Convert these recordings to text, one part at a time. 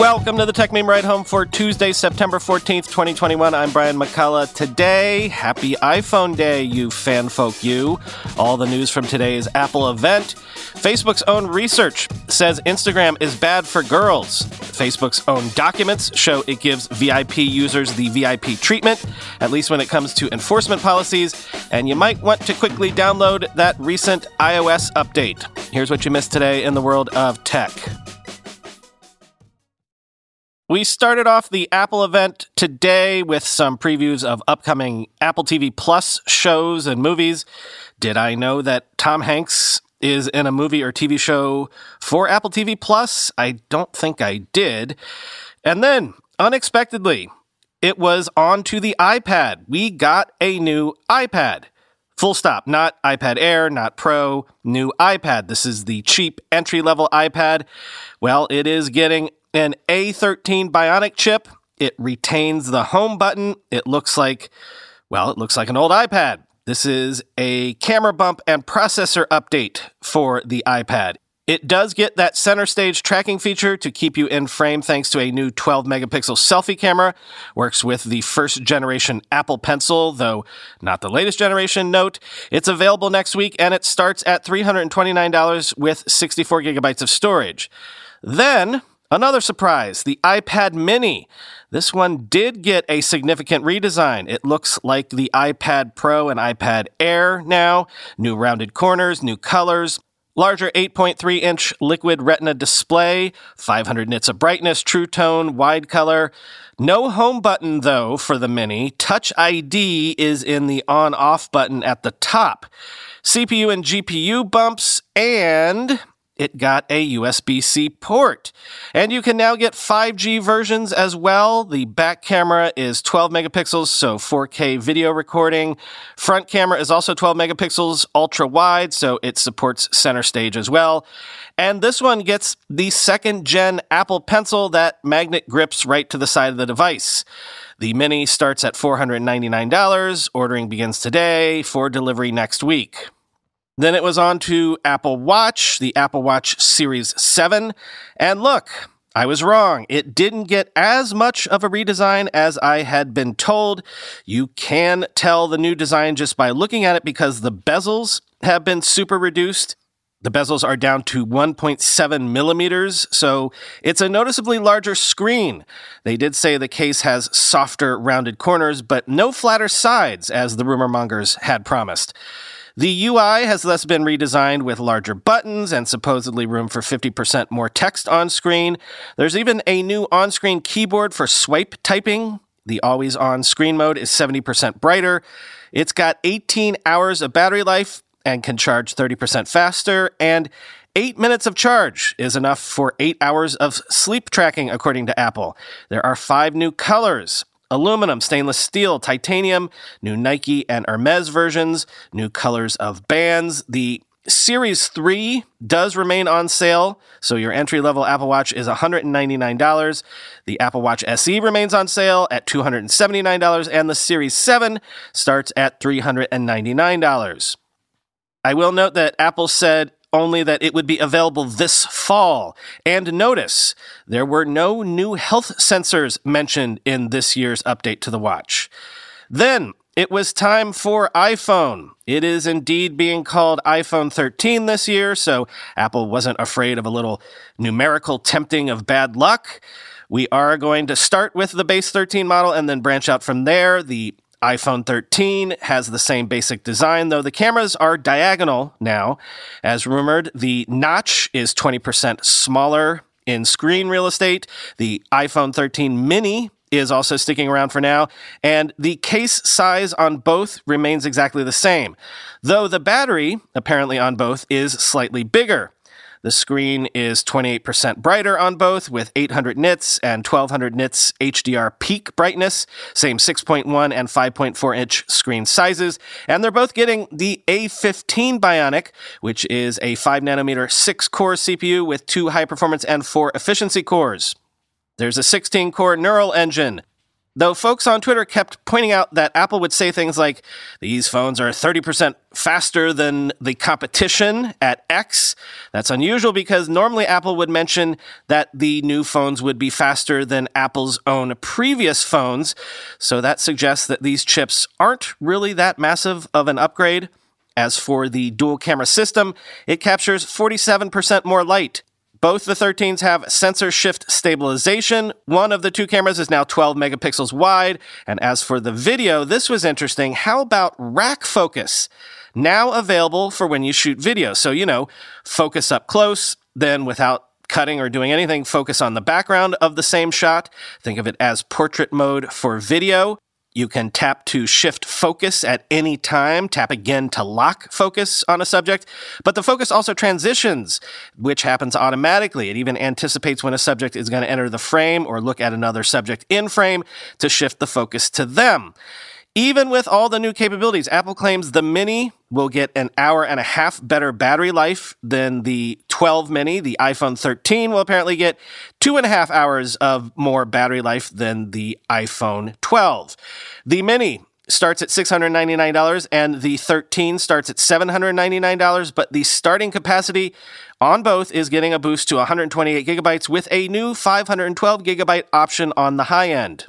Welcome to the Techmeme Ride Home for Tuesday, September 14th, 2021. I'm Brian McCullough. Today, happy iPhone Day, you fanfolk, you. All the news from today's Apple event. Facebook's own research says Instagram is bad for girls. Facebook's own documents show it gives VIP users the VIP treatment, at least when it comes to enforcement policies. And you might want to quickly download that recent iOS update. Here's what you missed today in the world of tech. We started off the Apple event today with some previews of upcoming Apple TV Plus shows and movies. Did I know that Tom Hanks is in a movie or TV show for Apple TV Plus? I don't think I did. And then, unexpectedly, it was on to the iPad. We got a new iPad. Full stop. Not iPad Air, not Pro, new iPad. This is the cheap entry level iPad. Well, it is getting an A13 Bionic chip. It retains the home button. It looks like, well, it looks like an old iPad. This is a camera bump and processor update for the iPad. It does get that center stage tracking feature to keep you in frame thanks to a new 12 megapixel selfie camera. Works with the first generation Apple Pencil, though not the latest generation. Note, it's available next week and it starts at $329 with 64 gigabytes of storage. Then, Another surprise, the iPad mini. This one did get a significant redesign. It looks like the iPad Pro and iPad Air now. New rounded corners, new colors, larger 8.3 inch liquid retina display, 500 nits of brightness, true tone, wide color. No home button though for the mini. Touch ID is in the on off button at the top. CPU and GPU bumps and it got a USB C port. And you can now get 5G versions as well. The back camera is 12 megapixels, so 4K video recording. Front camera is also 12 megapixels, ultra wide, so it supports center stage as well. And this one gets the second gen Apple Pencil that magnet grips right to the side of the device. The Mini starts at $499. Ordering begins today for delivery next week. Then it was on to Apple Watch, the Apple Watch Series 7. And look, I was wrong. It didn't get as much of a redesign as I had been told. You can tell the new design just by looking at it because the bezels have been super reduced. The bezels are down to 1.7 millimeters, so it's a noticeably larger screen. They did say the case has softer, rounded corners, but no flatter sides, as the rumor mongers had promised. The UI has thus been redesigned with larger buttons and supposedly room for 50% more text on screen. There's even a new on screen keyboard for swipe typing. The always on screen mode is 70% brighter. It's got 18 hours of battery life and can charge 30% faster. And Eight minutes of charge is enough for eight hours of sleep tracking, according to Apple. There are five new colors aluminum, stainless steel, titanium, new Nike and Hermes versions, new colors of bands. The Series 3 does remain on sale, so your entry level Apple Watch is $199. The Apple Watch SE remains on sale at $279, and the Series 7 starts at $399. I will note that Apple said only that it would be available this fall. And notice, there were no new health sensors mentioned in this year's update to the watch. Then, it was time for iPhone. It is indeed being called iPhone 13 this year, so Apple wasn't afraid of a little numerical tempting of bad luck. We are going to start with the base 13 model and then branch out from there. The iPhone 13 has the same basic design, though the cameras are diagonal now. As rumored, the notch is 20% smaller in screen real estate. The iPhone 13 mini is also sticking around for now, and the case size on both remains exactly the same, though the battery, apparently on both, is slightly bigger. The screen is 28% brighter on both with 800 nits and 1200 nits HDR peak brightness, same 6.1 and 5.4 inch screen sizes. And they're both getting the A15 Bionic, which is a 5 nanometer 6 core CPU with two high performance and four efficiency cores. There's a 16 core neural engine, Though folks on Twitter kept pointing out that Apple would say things like, these phones are 30% faster than the competition at X. That's unusual because normally Apple would mention that the new phones would be faster than Apple's own previous phones. So that suggests that these chips aren't really that massive of an upgrade. As for the dual camera system, it captures 47% more light. Both the 13s have sensor shift stabilization. One of the two cameras is now 12 megapixels wide. And as for the video, this was interesting. How about rack focus? Now available for when you shoot video. So, you know, focus up close, then without cutting or doing anything, focus on the background of the same shot. Think of it as portrait mode for video. You can tap to shift focus at any time, tap again to lock focus on a subject, but the focus also transitions, which happens automatically. It even anticipates when a subject is going to enter the frame or look at another subject in frame to shift the focus to them. Even with all the new capabilities, Apple claims the Mini will get an hour and a half better battery life than the 12 Mini. The iPhone 13 will apparently get two and a half hours of more battery life than the iPhone 12. The Mini starts at $699 and the 13 starts at $799, but the starting capacity on both is getting a boost to 128 gigabytes with a new 512 gigabyte option on the high end.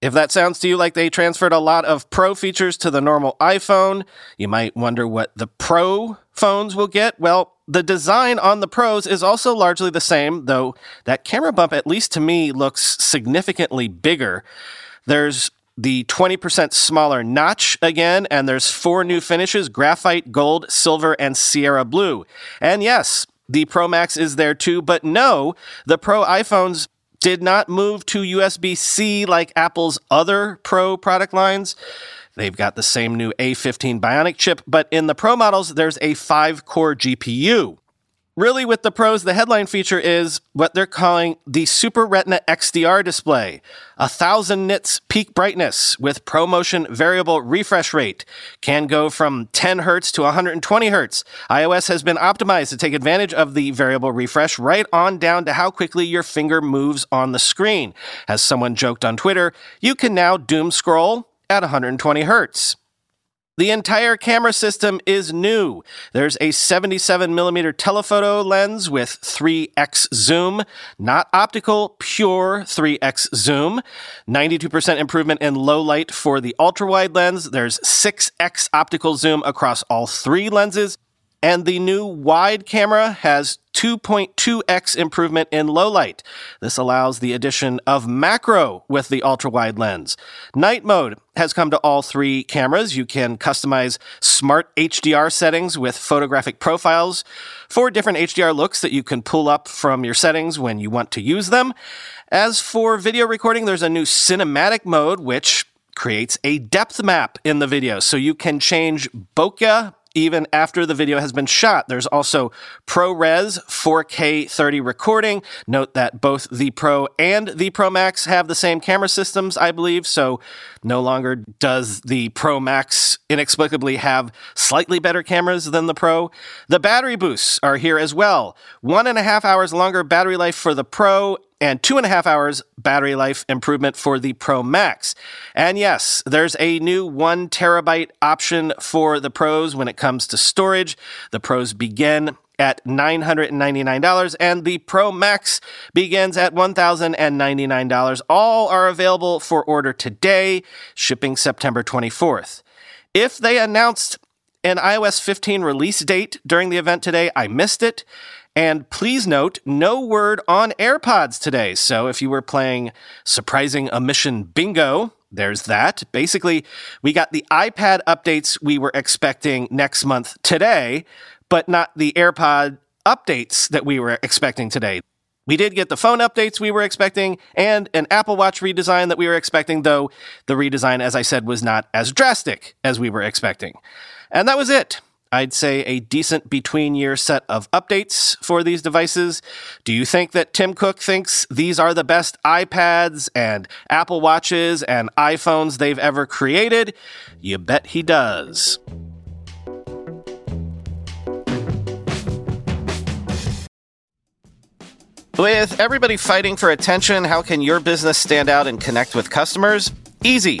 If that sounds to you like they transferred a lot of Pro features to the normal iPhone, you might wonder what the Pro phones will get. Well, the design on the Pros is also largely the same, though that camera bump, at least to me, looks significantly bigger. There's the 20% smaller notch again, and there's four new finishes graphite, gold, silver, and Sierra blue. And yes, the Pro Max is there too, but no, the Pro iPhones did not move to USB C like Apple's other Pro product lines. They've got the same new A15 Bionic chip, but in the Pro models, there's a five core GPU. Really, with the pros, the headline feature is what they're calling the Super Retina XDR display. A thousand nits peak brightness with ProMotion variable refresh rate. Can go from 10 hertz to 120 hertz. iOS has been optimized to take advantage of the variable refresh right on down to how quickly your finger moves on the screen. As someone joked on Twitter, you can now doom scroll at 120 hertz. The entire camera system is new. There's a 77 millimeter telephoto lens with 3x zoom, not optical, pure 3x zoom. 92% improvement in low light for the ultra wide lens. There's 6x optical zoom across all three lenses. And the new wide camera has 2.2x improvement in low light. This allows the addition of macro with the ultra wide lens. Night mode has come to all three cameras. You can customize smart HDR settings with photographic profiles for different HDR looks that you can pull up from your settings when you want to use them. As for video recording, there's a new cinematic mode, which creates a depth map in the video. So you can change bokeh even after the video has been shot. There's also ProRes 4K 30 recording. Note that both the Pro and the Pro Max have the same camera systems, I believe, so no longer does the Pro Max inexplicably have slightly better cameras than the Pro. The battery boosts are here as well. One and a half hours longer battery life for the Pro and two and a half hours battery life improvement for the Pro Max. And yes, there's a new one terabyte option for the Pros when it comes to storage. The Pros begin at $999 and the Pro Max begins at $1,099. All are available for order today, shipping September 24th. If they announced an iOS 15 release date during the event today, I missed it. And please note, no word on AirPods today. So if you were playing surprising omission bingo, there's that. Basically, we got the iPad updates we were expecting next month today, but not the AirPod updates that we were expecting today. We did get the phone updates we were expecting and an Apple Watch redesign that we were expecting, though the redesign, as I said, was not as drastic as we were expecting. And that was it. I'd say a decent between year set of updates for these devices. Do you think that Tim Cook thinks these are the best iPads and Apple Watches and iPhones they've ever created? You bet he does. With everybody fighting for attention, how can your business stand out and connect with customers? Easy.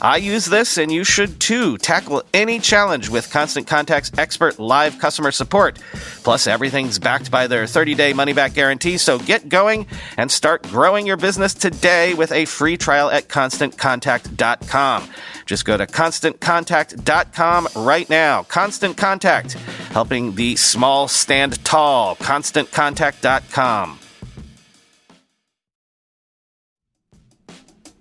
I use this and you should too. Tackle any challenge with Constant Contact's expert live customer support. Plus, everything's backed by their 30 day money back guarantee, so get going and start growing your business today with a free trial at constantcontact.com. Just go to constantcontact.com right now. Constant Contact, helping the small stand tall. ConstantContact.com.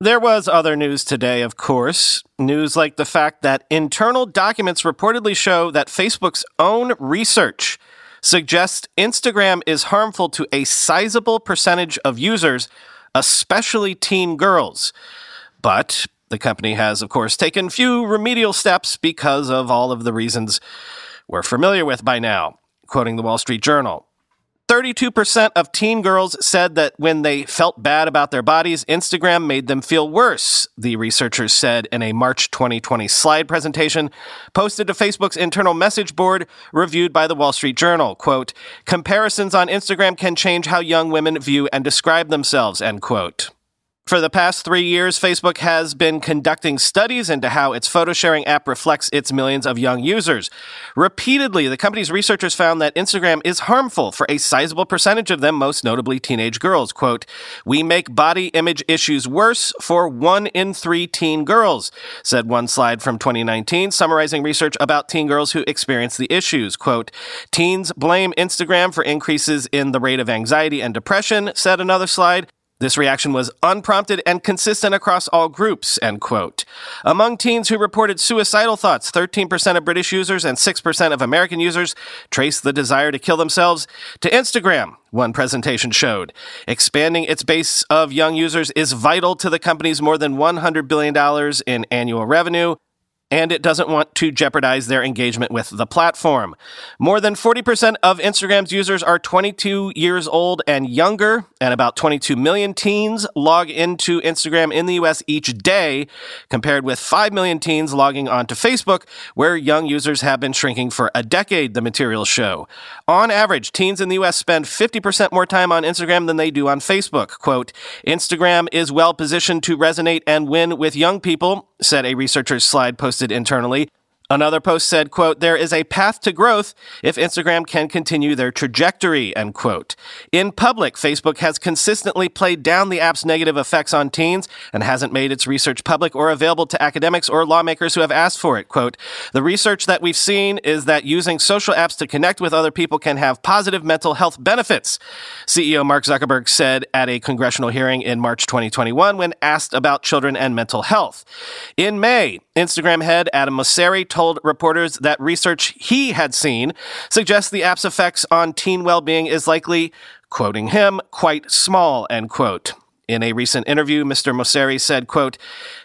There was other news today, of course. News like the fact that internal documents reportedly show that Facebook's own research suggests Instagram is harmful to a sizable percentage of users, especially teen girls. But the company has, of course, taken few remedial steps because of all of the reasons we're familiar with by now. Quoting the Wall Street Journal. 32% of teen girls said that when they felt bad about their bodies, Instagram made them feel worse, the researchers said in a March 2020 slide presentation posted to Facebook's internal message board reviewed by the Wall Street Journal. Quote, comparisons on Instagram can change how young women view and describe themselves, end quote. For the past three years, Facebook has been conducting studies into how its photo sharing app reflects its millions of young users. Repeatedly, the company's researchers found that Instagram is harmful for a sizable percentage of them, most notably teenage girls. Quote, We make body image issues worse for one in three teen girls, said one slide from 2019, summarizing research about teen girls who experience the issues. Quote, Teens blame Instagram for increases in the rate of anxiety and depression, said another slide. This reaction was unprompted and consistent across all groups, end quote. Among teens who reported suicidal thoughts, 13% of British users and 6% of American users traced the desire to kill themselves to Instagram, one presentation showed. Expanding its base of young users is vital to the company's more than $100 billion in annual revenue and it doesn't want to jeopardize their engagement with the platform. More than 40% of Instagram's users are 22 years old and younger, and about 22 million teens log into Instagram in the US each day, compared with 5 million teens logging onto Facebook, where young users have been shrinking for a decade, the materials show. On average, teens in the US spend 50% more time on Instagram than they do on Facebook. Quote, Instagram is well positioned to resonate and win with young people, said a researcher's slide posted internally. Another post said, quote, there is a path to growth if Instagram can continue their trajectory, end quote. In public, Facebook has consistently played down the app's negative effects on teens and hasn't made its research public or available to academics or lawmakers who have asked for it. Quote, the research that we've seen is that using social apps to connect with other people can have positive mental health benefits. CEO Mark Zuckerberg said at a congressional hearing in March 2021 when asked about children and mental health. In May, Instagram head Adam Mosseri told reporters that research he had seen suggests the app's effects on teen well-being is likely, quoting him, quite small, end quote. In a recent interview, Mr. Mosseri said, quote,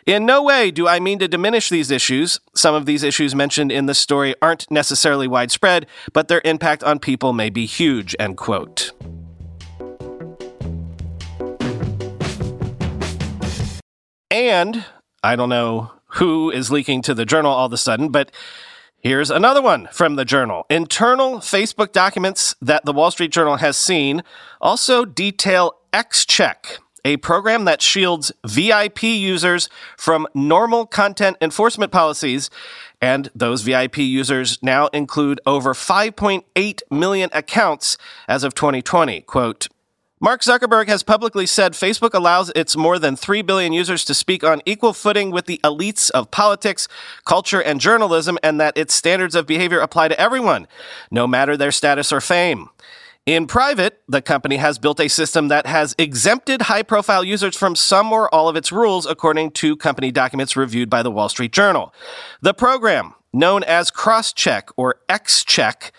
In no way do I mean to diminish these issues. Some of these issues mentioned in this story aren't necessarily widespread, but their impact on people may be huge, end quote. And I don't know who is leaking to the journal all of a sudden, but here's another one from the journal. Internal Facebook documents that the Wall Street Journal has seen also detail XCheck, a program that shields VIP users from normal content enforcement policies. And those VIP users now include over 5.8 million accounts as of 2020. Quote, Mark Zuckerberg has publicly said Facebook allows its more than 3 billion users to speak on equal footing with the elites of politics, culture, and journalism, and that its standards of behavior apply to everyone, no matter their status or fame. In private, the company has built a system that has exempted high profile users from some or all of its rules, according to company documents reviewed by the Wall Street Journal. The program, known as Crosscheck or XCheck,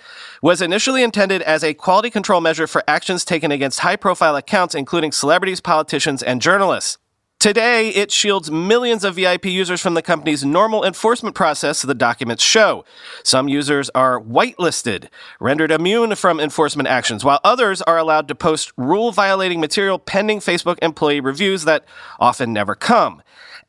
was initially intended as a quality control measure for actions taken against high profile accounts, including celebrities, politicians, and journalists. Today, it shields millions of VIP users from the company's normal enforcement process, the documents show. Some users are whitelisted, rendered immune from enforcement actions, while others are allowed to post rule violating material pending Facebook employee reviews that often never come.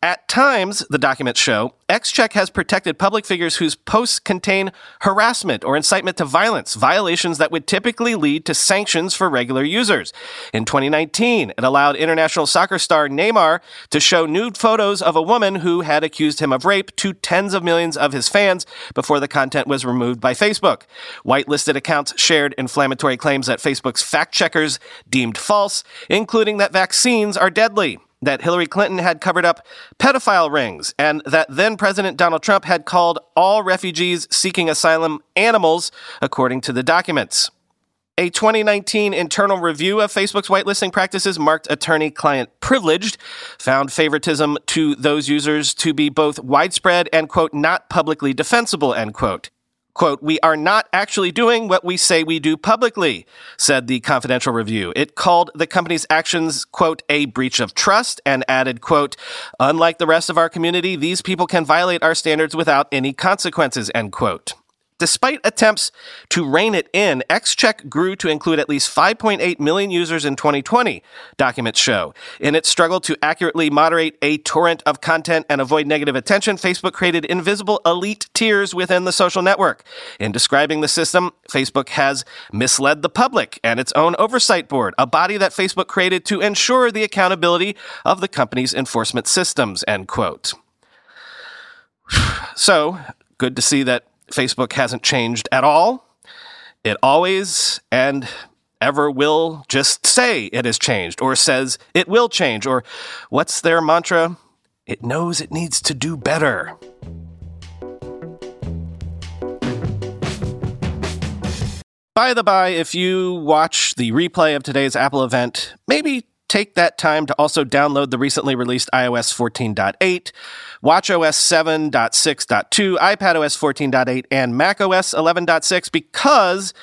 At times, the documents show, XCheck has protected public figures whose posts contain harassment or incitement to violence, violations that would typically lead to sanctions for regular users. In 2019, it allowed international soccer star Neymar to show nude photos of a woman who had accused him of rape to tens of millions of his fans before the content was removed by Facebook. Whitelisted accounts shared inflammatory claims that Facebook's fact checkers deemed false, including that vaccines are deadly that Hillary Clinton had covered up pedophile rings, and that then President Donald Trump had called all refugees seeking asylum animals, according to the documents. A 2019 internal review of Facebook's whitelisting practices marked attorney client privileged, found favoritism to those users to be both widespread and, quote, not publicly defensible, end quote. Quote, we are not actually doing what we say we do publicly, said the confidential review. It called the company's actions, quote, a breach of trust and added, quote, unlike the rest of our community, these people can violate our standards without any consequences, end quote. Despite attempts to rein it in, XCheck grew to include at least 5.8 million users in 2020, documents show. In its struggle to accurately moderate a torrent of content and avoid negative attention, Facebook created invisible elite tiers within the social network. In describing the system, Facebook has misled the public and its own oversight board, a body that Facebook created to ensure the accountability of the company's enforcement systems, end quote. So, good to see that Facebook hasn't changed at all. It always and ever will just say it has changed or says it will change or what's their mantra? It knows it needs to do better. By the by, if you watch the replay of today's Apple event, maybe take that time to also download the recently released iOS 14.8, watchOS 7.6.2, iPadOS 14.8, and macOS 11.6 because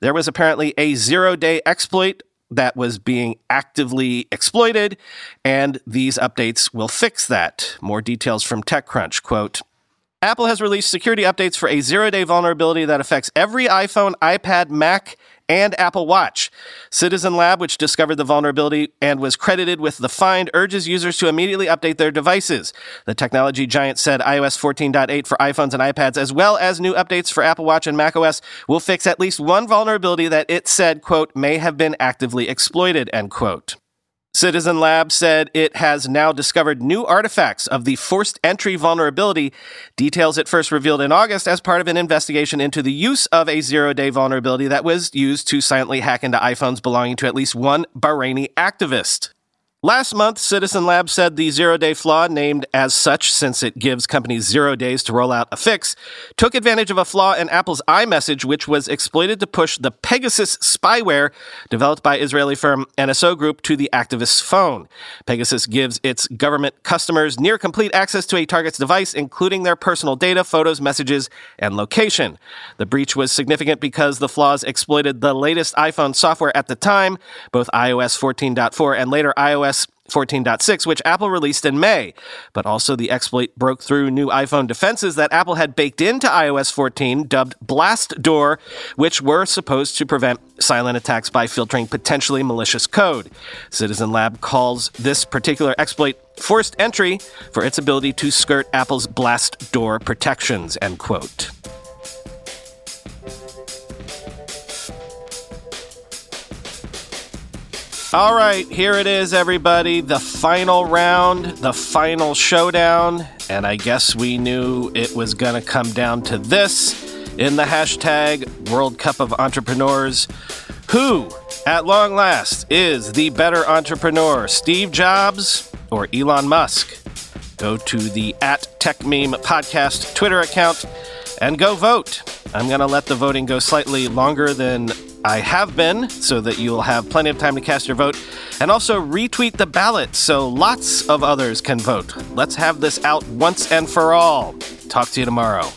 there was apparently a zero day exploit that was being actively exploited, and these updates will fix that. More details from TechCrunch. Quote, Apple has released security updates for a zero day vulnerability that affects every iPhone, iPad, Mac, and Apple Watch. Citizen Lab, which discovered the vulnerability and was credited with the find, urges users to immediately update their devices. The technology giant said iOS 14.8 for iPhones and iPads, as well as new updates for Apple Watch and macOS, will fix at least one vulnerability that it said, quote, may have been actively exploited, end quote. Citizen Lab said it has now discovered new artifacts of the forced entry vulnerability, details it first revealed in August as part of an investigation into the use of a zero day vulnerability that was used to silently hack into iPhones belonging to at least one Bahraini activist. Last month, Citizen Lab said the zero day flaw, named as such since it gives companies zero days to roll out a fix, took advantage of a flaw in Apple's iMessage, which was exploited to push the Pegasus spyware developed by Israeli firm NSO Group to the activist's phone. Pegasus gives its government customers near complete access to a target's device, including their personal data, photos, messages, and location. The breach was significant because the flaws exploited the latest iPhone software at the time, both iOS 14.4 and later iOS 14.6, which Apple released in May. But also, the exploit broke through new iPhone defenses that Apple had baked into iOS 14, dubbed Blast Door, which were supposed to prevent silent attacks by filtering potentially malicious code. Citizen Lab calls this particular exploit forced entry for its ability to skirt Apple's Blast Door protections, end quote. All right, here it is, everybody. The final round, the final showdown. And I guess we knew it was going to come down to this in the hashtag World Cup of Entrepreneurs. Who, at long last, is the better entrepreneur, Steve Jobs or Elon Musk? Go to the at TechMeme podcast Twitter account and go vote. I'm going to let the voting go slightly longer than I have been, so that you'll have plenty of time to cast your vote. And also retweet the ballot so lots of others can vote. Let's have this out once and for all. Talk to you tomorrow.